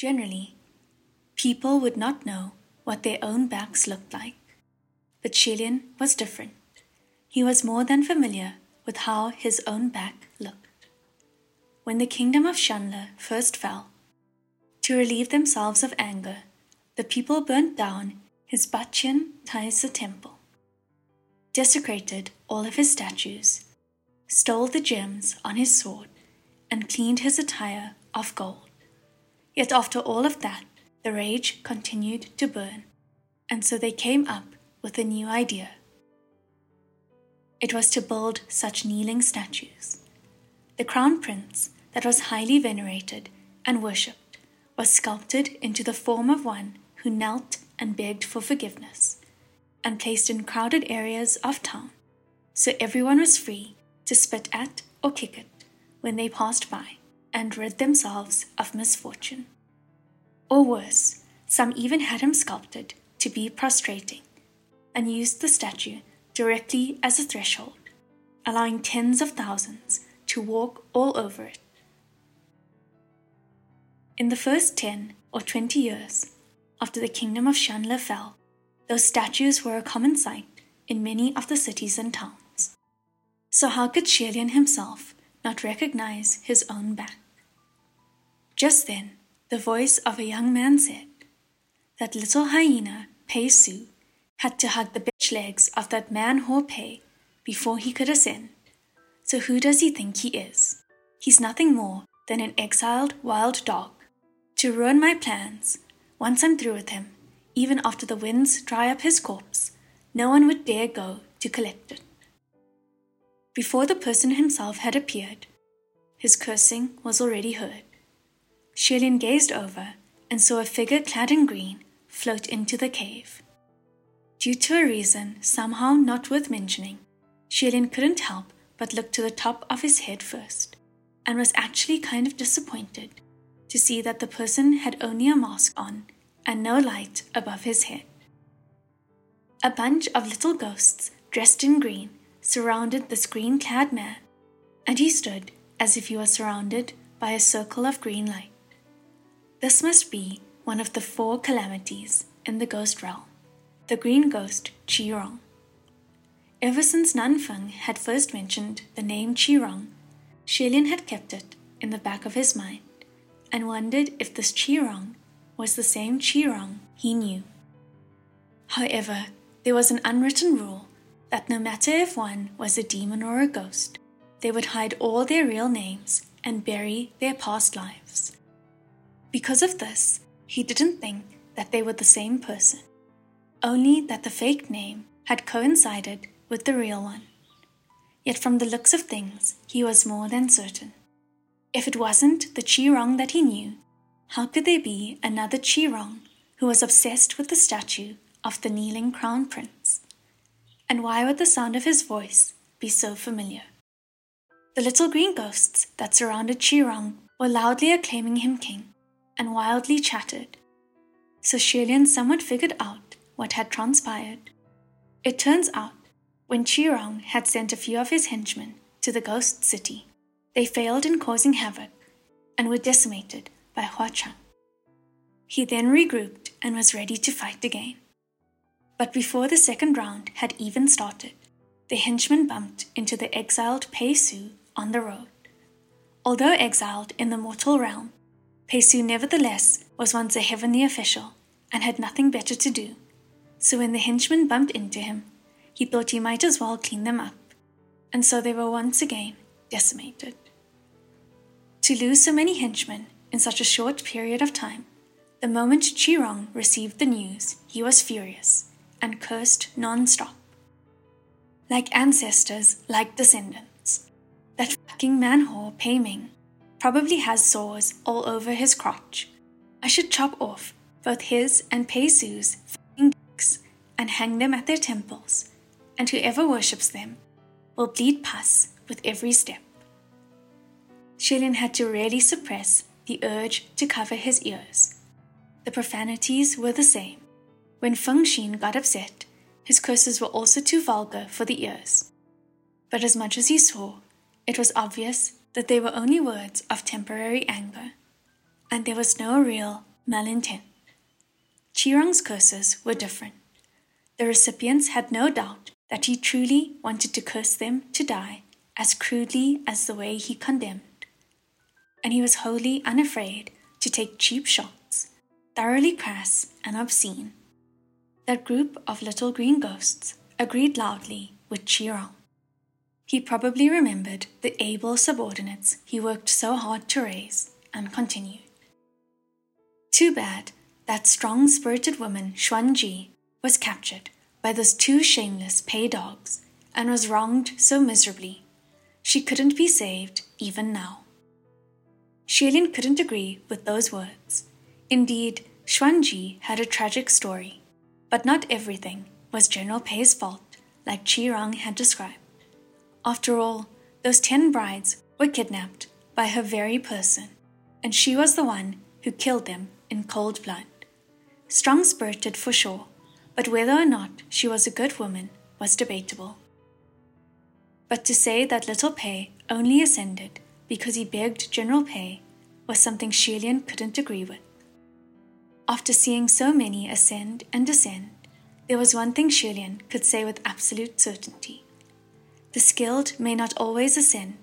Generally, people would not know what their own backs looked like. But Xie Lian was different. He was more than familiar with how his own back looked. When the kingdom of Xianle first fell, to relieve themselves of anger, the people burnt down his Bachyan Taisa temple, desecrated all of his statues, stole the gems on his sword, and cleaned his attire of gold. Yet after all of that, the rage continued to burn, and so they came up with a new idea. It was to build such kneeling statues. The crown prince, that was highly venerated and worshipped, was sculpted into the form of one who knelt and begged for forgiveness, and placed in crowded areas of town, so everyone was free to spit at or kick it when they passed by and rid themselves of misfortune. Or worse, some even had him sculpted to be prostrating and used the statue directly as a threshold, allowing tens of thousands to walk all over it. In the first 10 or 20 years after the kingdom of Xianle fell, those statues were a common sight in many of the cities and towns. So, how could Xie Lian himself not recognize his own back? Just then, the voice of a young man said, That little hyena, Pei Su, had to hug the bitch legs of that man Ho Pei before he could ascend. So who does he think he is? He's nothing more than an exiled wild dog. To ruin my plans, once I'm through with him, even after the winds dry up his corpse, no one would dare go to collect it. Before the person himself had appeared, his cursing was already heard. Xie Lian gazed over and saw a figure clad in green float into the cave. Due to a reason somehow not worth mentioning, Xie Lian couldn't help but look to the top of his head first, and was actually kind of disappointed to see that the person had only a mask on and no light above his head. A bunch of little ghosts dressed in green surrounded this green clad man, and he stood as if he was surrounded by a circle of green light. This must be one of the four calamities in the ghost realm, the green ghost Qirong. Ever since Nanfeng had first mentioned the name Qirong, Xie Lian had kept it in the back of his mind and wondered if this Qirong was the same Qirong he knew. However, there was an unwritten rule that no matter if one was a demon or a ghost, they would hide all their real names and bury their past lives. Because of this, he didn't think that they were the same person, only that the fake name had coincided with the real one. Yet from the looks of things, he was more than certain. If it wasn't the Qirong that he knew, how could there be another Qirong who was obsessed with the statue of the kneeling crown prince? And why would the sound of his voice be so familiar? The little green ghosts that surrounded Qirong were loudly acclaiming him king and wildly chattered. So Xie Lian somewhat figured out what had transpired. It turns out, when Qirong had sent a few of his henchmen to the ghost city, they failed in causing havoc and were decimated by Hua Cheng. He then regrouped and was ready to fight again. But before the second round had even started, the henchmen bumped into the exiled Pei Su on the road. Although exiled in the mortal realm, Pei Su nevertheless was once a heavenly official and had nothing better to do, so when the henchmen bumped into him, he thought he might as well clean them up, and so they were once again decimated. To lose so many henchmen in such a short period of time, the moment Qirong received the news, he was furious and cursed non stop. Like ancestors, like descendants. That fucking manhole Pei Ming probably has sores all over his crotch. I should chop off both his and Pei Su's dicks and hang them at their temples, and whoever worships them will bleed pus with every step. Xie Lian had to really suppress the urge to cover his ears. The profanities were the same. When Feng Xin got upset, his curses were also too vulgar for the ears. But as much as he saw, it was obvious that they were only words of temporary anger, and there was no real malintent. Qirong's curses were different. The recipients had no doubt that he truly wanted to curse them to die as crudely as the way he condemned. And he was wholly unafraid to take cheap shots, thoroughly crass and obscene. That group of little green ghosts agreed loudly with Qirong. He probably remembered the able subordinates he worked so hard to raise and continued. Too bad that strong spirited woman Xuan Ji was captured by those two shameless pei dogs and was wronged so miserably. She couldn't be saved even now. Xie couldn't agree with those words. Indeed, Xuan Ji had a tragic story, but not everything was General Pei's fault, like Qirong had described. After all, those ten brides were kidnapped by her very person, and she was the one who killed them in cold blood. Strong spirited for sure, but whether or not she was a good woman was debatable. But to say that little Pei only ascended because he begged General Pei was something Xie couldn't agree with. After seeing so many ascend and descend, there was one thing Xie could say with absolute certainty. The skilled may not always ascend,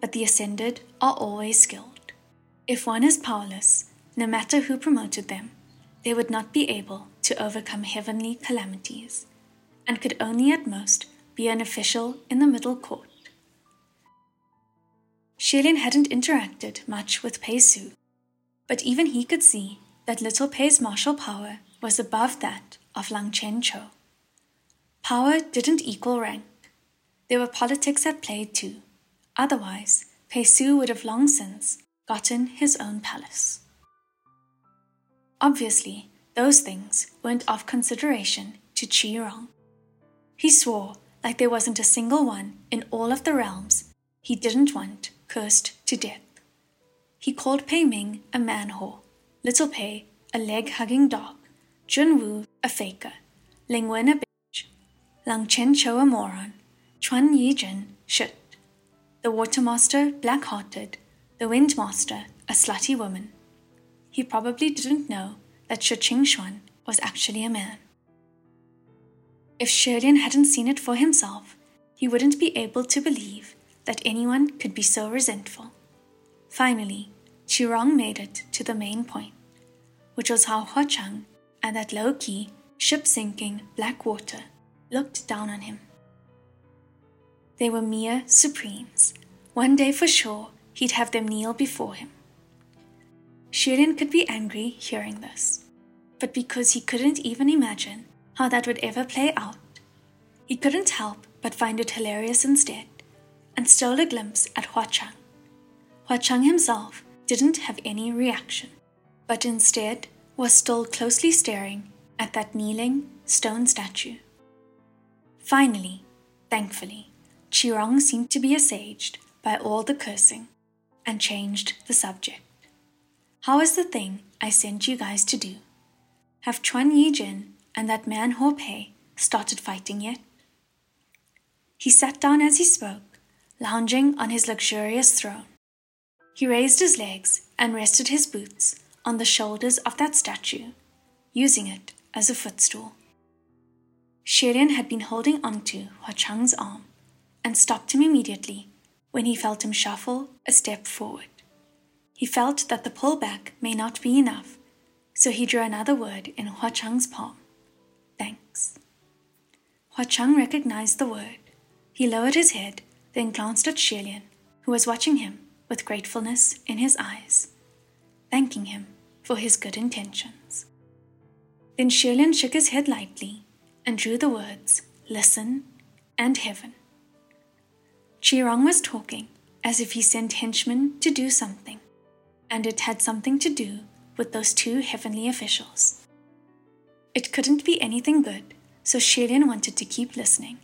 but the ascended are always skilled. If one is powerless, no matter who promoted them, they would not be able to overcome heavenly calamities, and could only at most be an official in the middle court. Lian hadn't interacted much with Pei Su, but even he could see that little Pei's martial power was above that of Lang Qianqiu. Power didn't equal rank. There were politics at play too. Otherwise, Pei Su would have long since gotten his own palace. Obviously, those things weren't of consideration to Qirong. He swore like there wasn't a single one in all of the realms he didn't want cursed to death. He called Pei Ming a man whore, Little Pei a leg hugging dog, Jun Wu a faker, Ling Wen a bitch, Lang Qianqiu a moron, Quan Yizhen shit, the Watermaster black hearted, the Windmaster a slutty woman. He probably didn't know that Shi Xuan was actually a man. If Xie Lian hadn't seen it for himself, he wouldn't be able to believe that anyone could be so resentful. Finally, Qirong made it to the main point, which was how Hua Cheng and that low key, ship sinking black water looked down on him. They were mere supremes. One day for sure, he'd have them kneel before him. Lian could be angry hearing this, but because he couldn't even imagine how that would ever play out, he couldn't help but find it hilarious instead and stole a glimpse at Hua Cheng. Hua Cheng himself didn't have any reaction, but instead was still closely staring at that kneeling stone statue. Finally, thankfully, Qirong seemed to be assuaged by all the cursing and changed the subject. How is the thing I sent you guys to do? Have Quan Yizhen and that man Ho Pei started fighting yet? He sat down as he spoke lounging on his luxurious throne. He raised his legs and rested his boots on the shoulders of that statue, using it as a footstool. Lian had been holding onto Hua Cheng's arm and stopped him immediately when he felt him shuffle a step forward. He felt that the pullback may not be enough, so he drew another word in Hua Cheng's palm Thanks. Hua Cheng recognized the word. He lowered his head then glanced at Lian, who was watching him with gratefulness in his eyes, thanking him for his good intentions. Then Lian shook his head lightly and drew the words listen and heaven. Qirong was talking as if he sent henchmen to do something, and it had something to do with those two heavenly officials. It couldn't be anything good, so Xie Lian wanted to keep listening.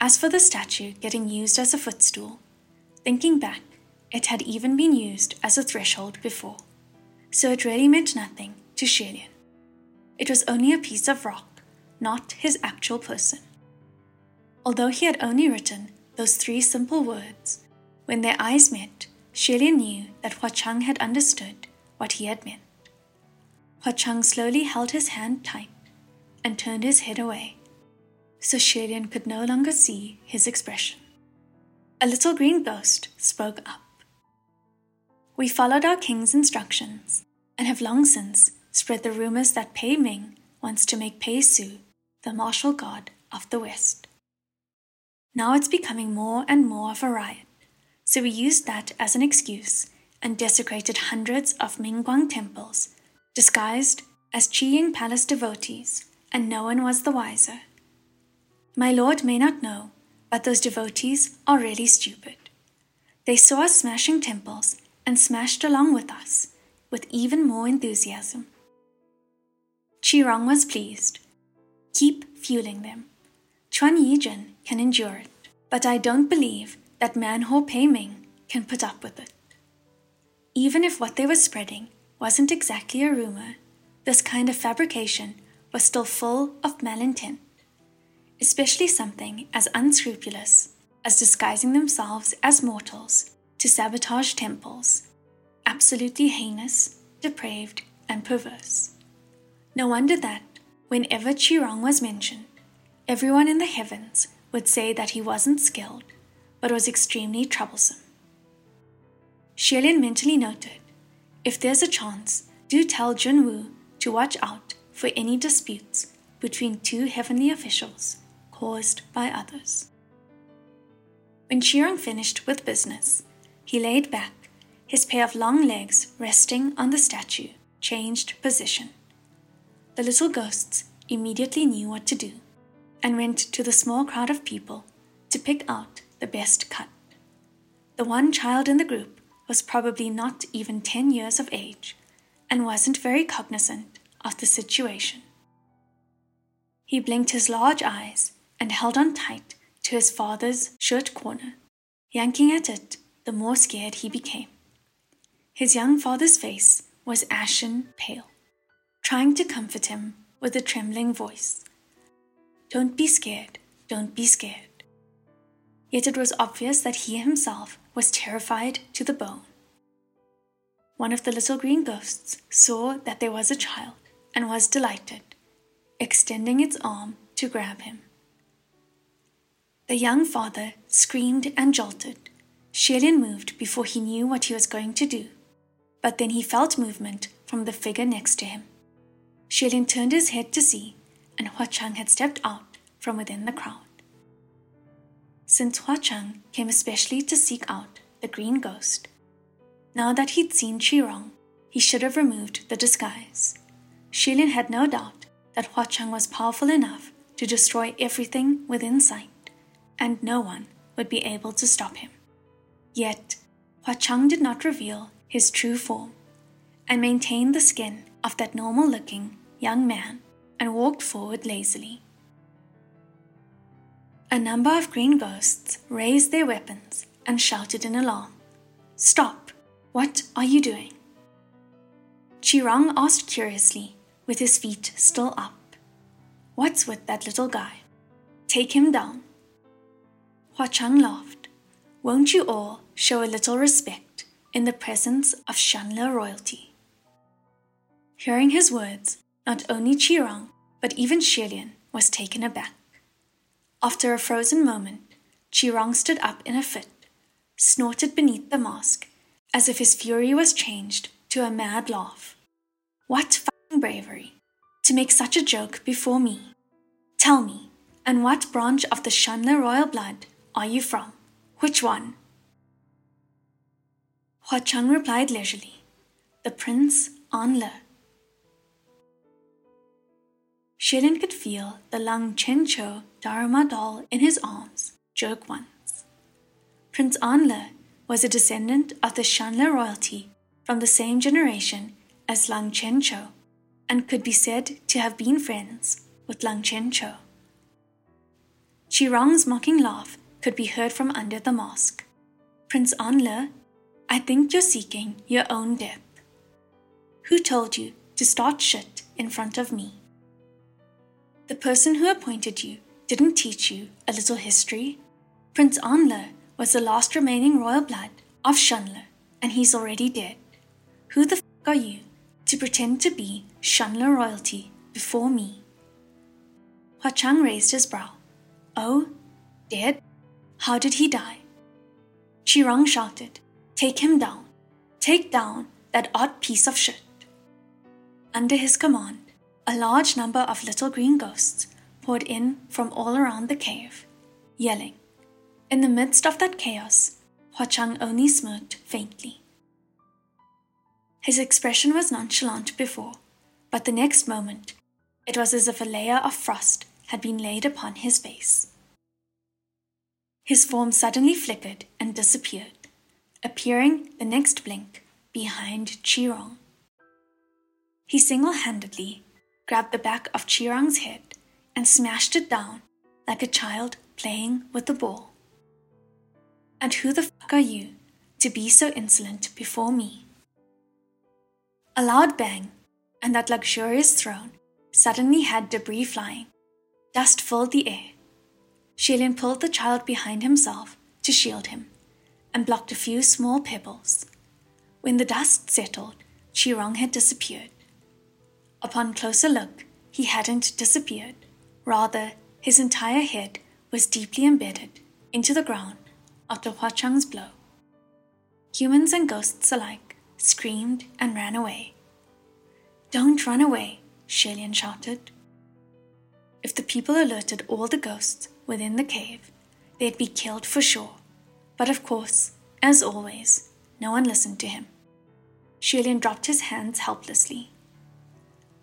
As for the statue getting used as a footstool, thinking back, it had even been used as a threshold before, so it really meant nothing to Xie Lian. It was only a piece of rock, not his actual person. Although he had only written those three simple words, when their eyes met, Xie Lian knew that Hua Cheng had understood what he had meant. Hua Cheng slowly held his hand tight and turned his head away, so Xie Lian could no longer see his expression. A little green ghost spoke up. We followed our king's instructions and have long since spread the rumors that Pei Ming wants to make Pei Su the martial god of the West. Now it's becoming more and more of a riot, so we used that as an excuse and desecrated hundreds of Mingguang temples, disguised as Qiying Palace devotees, and no one was the wiser. My lord may not know, but those devotees are really stupid. They saw us smashing temples and smashed along with us, with even more enthusiasm. Qi was pleased. Keep fueling them. Quan Yizhen can endure it, but I don't believe that Manhor Pei Ming can put up with it. Even if what they were spreading wasn't exactly a rumor, this kind of fabrication was still full of malintent, especially something as unscrupulous as disguising themselves as mortals to sabotage temples. Absolutely heinous, depraved, and perverse. No wonder that, whenever Qirong was mentioned, everyone in the heavens would say that he wasn't skilled, but was extremely troublesome. Lian mentally noted if there's a chance, do tell Junwu to watch out for any disputes between two heavenly officials caused by others. When Qirong finished with business, he laid back, his pair of long legs resting on the statue, changed position. The little ghosts immediately knew what to do and went to the small crowd of people to pick out the best cut. The one child in the group was probably not even 10 years of age and wasn't very cognizant of the situation. He blinked his large eyes and held on tight to his father's shirt corner, yanking at it the more scared he became. His young father's face was ashen pale, trying to comfort him with a trembling voice. Don't be scared, don't be scared. Yet it was obvious that he himself was terrified to the bone. One of the little green ghosts saw that there was a child and was delighted, extending its arm to grab him. The young father screamed and jolted. Lian moved before he knew what he was going to do, but then he felt movement from the figure next to him. Lian turned his head to see, and Hua Cheng had stepped out from within the crowd since Hua Cheng came especially to seek out the green ghost. Now that he'd seen Qirong, he should have removed the disguise. Lian had no doubt that Hua Cheng was powerful enough to destroy everything within sight, and no one would be able to stop him. Yet, Hua Cheng did not reveal his true form and maintained the skin of that normal looking young man and walked forward lazily. A number of green ghosts raised their weapons and shouted in alarm. Stop! What are you doing? Qirong asked curiously, with his feet still up. What's with that little guy? Take him down. Hua Cheng laughed. Won't you all show a little respect in the presence of Xianle royalty? Hearing his words, not only Qirong, but even Xie Lian was taken aback. After a frozen moment, Qirong stood up in a fit, snorted beneath the mask, as if his fury was changed to a mad laugh. What fucking bravery! To make such a joke before me. Tell me, and what branch of the Xianle royal blood are you from? Which one? Hua Cheng replied leisurely, The Prince Anle. Lian could feel the Lang Qianqiu Dharma doll in his arms jerk once. Prince Anle was a descendant of the Xianle royalty from the same generation as Lang Qianqiu and could be said to have been friends with Lang Qianqiu. Qirong's mocking laugh could be heard from under the mask. Prince Anle, I think you're seeking your own death. Who told you to start shit in front of me? The person who appointed you didn't teach you a little history. Prince Anle was the last remaining royal blood of Xianle, and he's already dead. Who the f are you to pretend to be Xianle royalty before me. Hua Cheng raised his brow. Oh, dead? How did he die? Qirong shouted, Take him down. Take down that odd piece of shit. Under his command, a large number of little green ghosts poured in from all around the cave, yelling. In the midst of that chaos, Hua Cheng only smirked faintly. His expression was nonchalant before, but the next moment it was as if a layer of frost had been laid upon his face. His form suddenly flickered and disappeared, appearing the next blink behind Qirong. He single handedly grabbed the back of Qirong's head and smashed it down like a child playing with a ball. And who the fuck are you to be so insolent before me? A loud bang, and that luxurious throne suddenly had debris flying. Dust filled the air. Xie Lian pulled the child behind himself to shield him and blocked a few small pebbles. When the dust settled, Qirong had disappeared. Upon closer look, he hadn't disappeared. Rather, his entire head was deeply embedded into the ground after Hua Cheng's blow. Humans and ghosts alike screamed and ran away. Don't run away, Xie Lian shouted. If the people alerted all the ghosts within the cave, they'd be killed for sure. But of course, as always, no one listened to him. Xie Lian dropped his hands helplessly.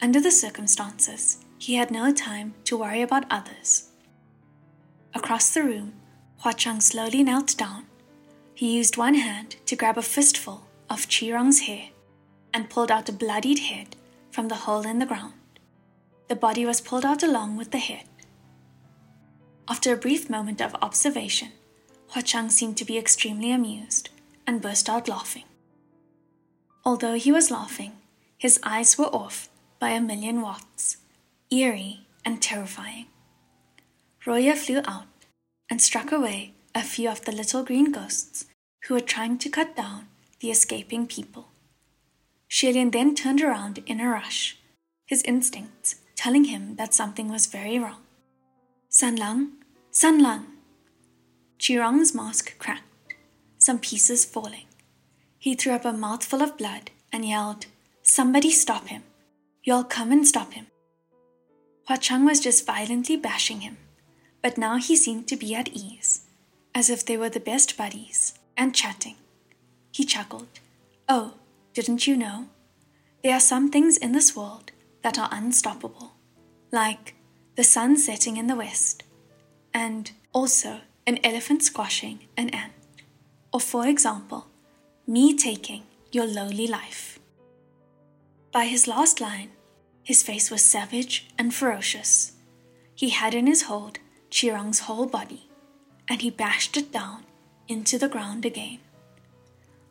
Under the circumstances, he had no time to worry about others. Across the room, Hua Cheng slowly knelt down. He used one hand to grab a fistful of Qirong's hair and pulled out a bloodied head from the hole in the ground. The body was pulled out along with the head. After a brief moment of observation, Hua Cheng seemed to be extremely amused and burst out laughing. Although he was laughing, his eyes were off by a million watts, eerie and terrifying. Ruoye flew out and struck away a few of the little green ghosts who were trying to cut down the escaping people. Xie Lian then turned around in a rush, his instincts telling him that something was very wrong. Sanlang, Sanlang! Qirong's mask cracked, some pieces falling. He threw up a mouthful of blood and yelled, Somebody stop him! You'll come and stop him. Hua Cheng was just violently bashing him but now he seemed to be at ease, as if they were the best buddies, and chatting. He chuckled. Oh, didn't you know? There are some things in this world that are unstoppable, like the sun setting in the west, and also an elephant squashing an ant, or for example, me taking your lowly life. By his last line, his face was savage and ferocious. He had in his hold Qirong's whole body, and he bashed it down into the ground again.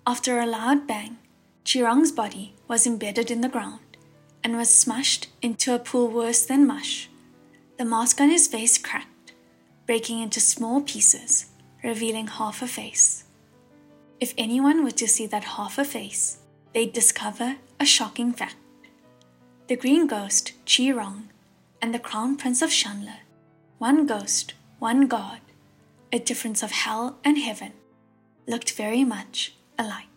After a loud bang, Qirong's body was embedded in the ground and was smashed into a pool worse than mush. The mask on his face cracked, breaking into small pieces, revealing half a face. If anyone were to see that half a face, they'd discover a shocking fact. The green ghost, Qirong, and the crown prince of Xianle one ghost, one God, a difference of hell and heaven, looked very much alike.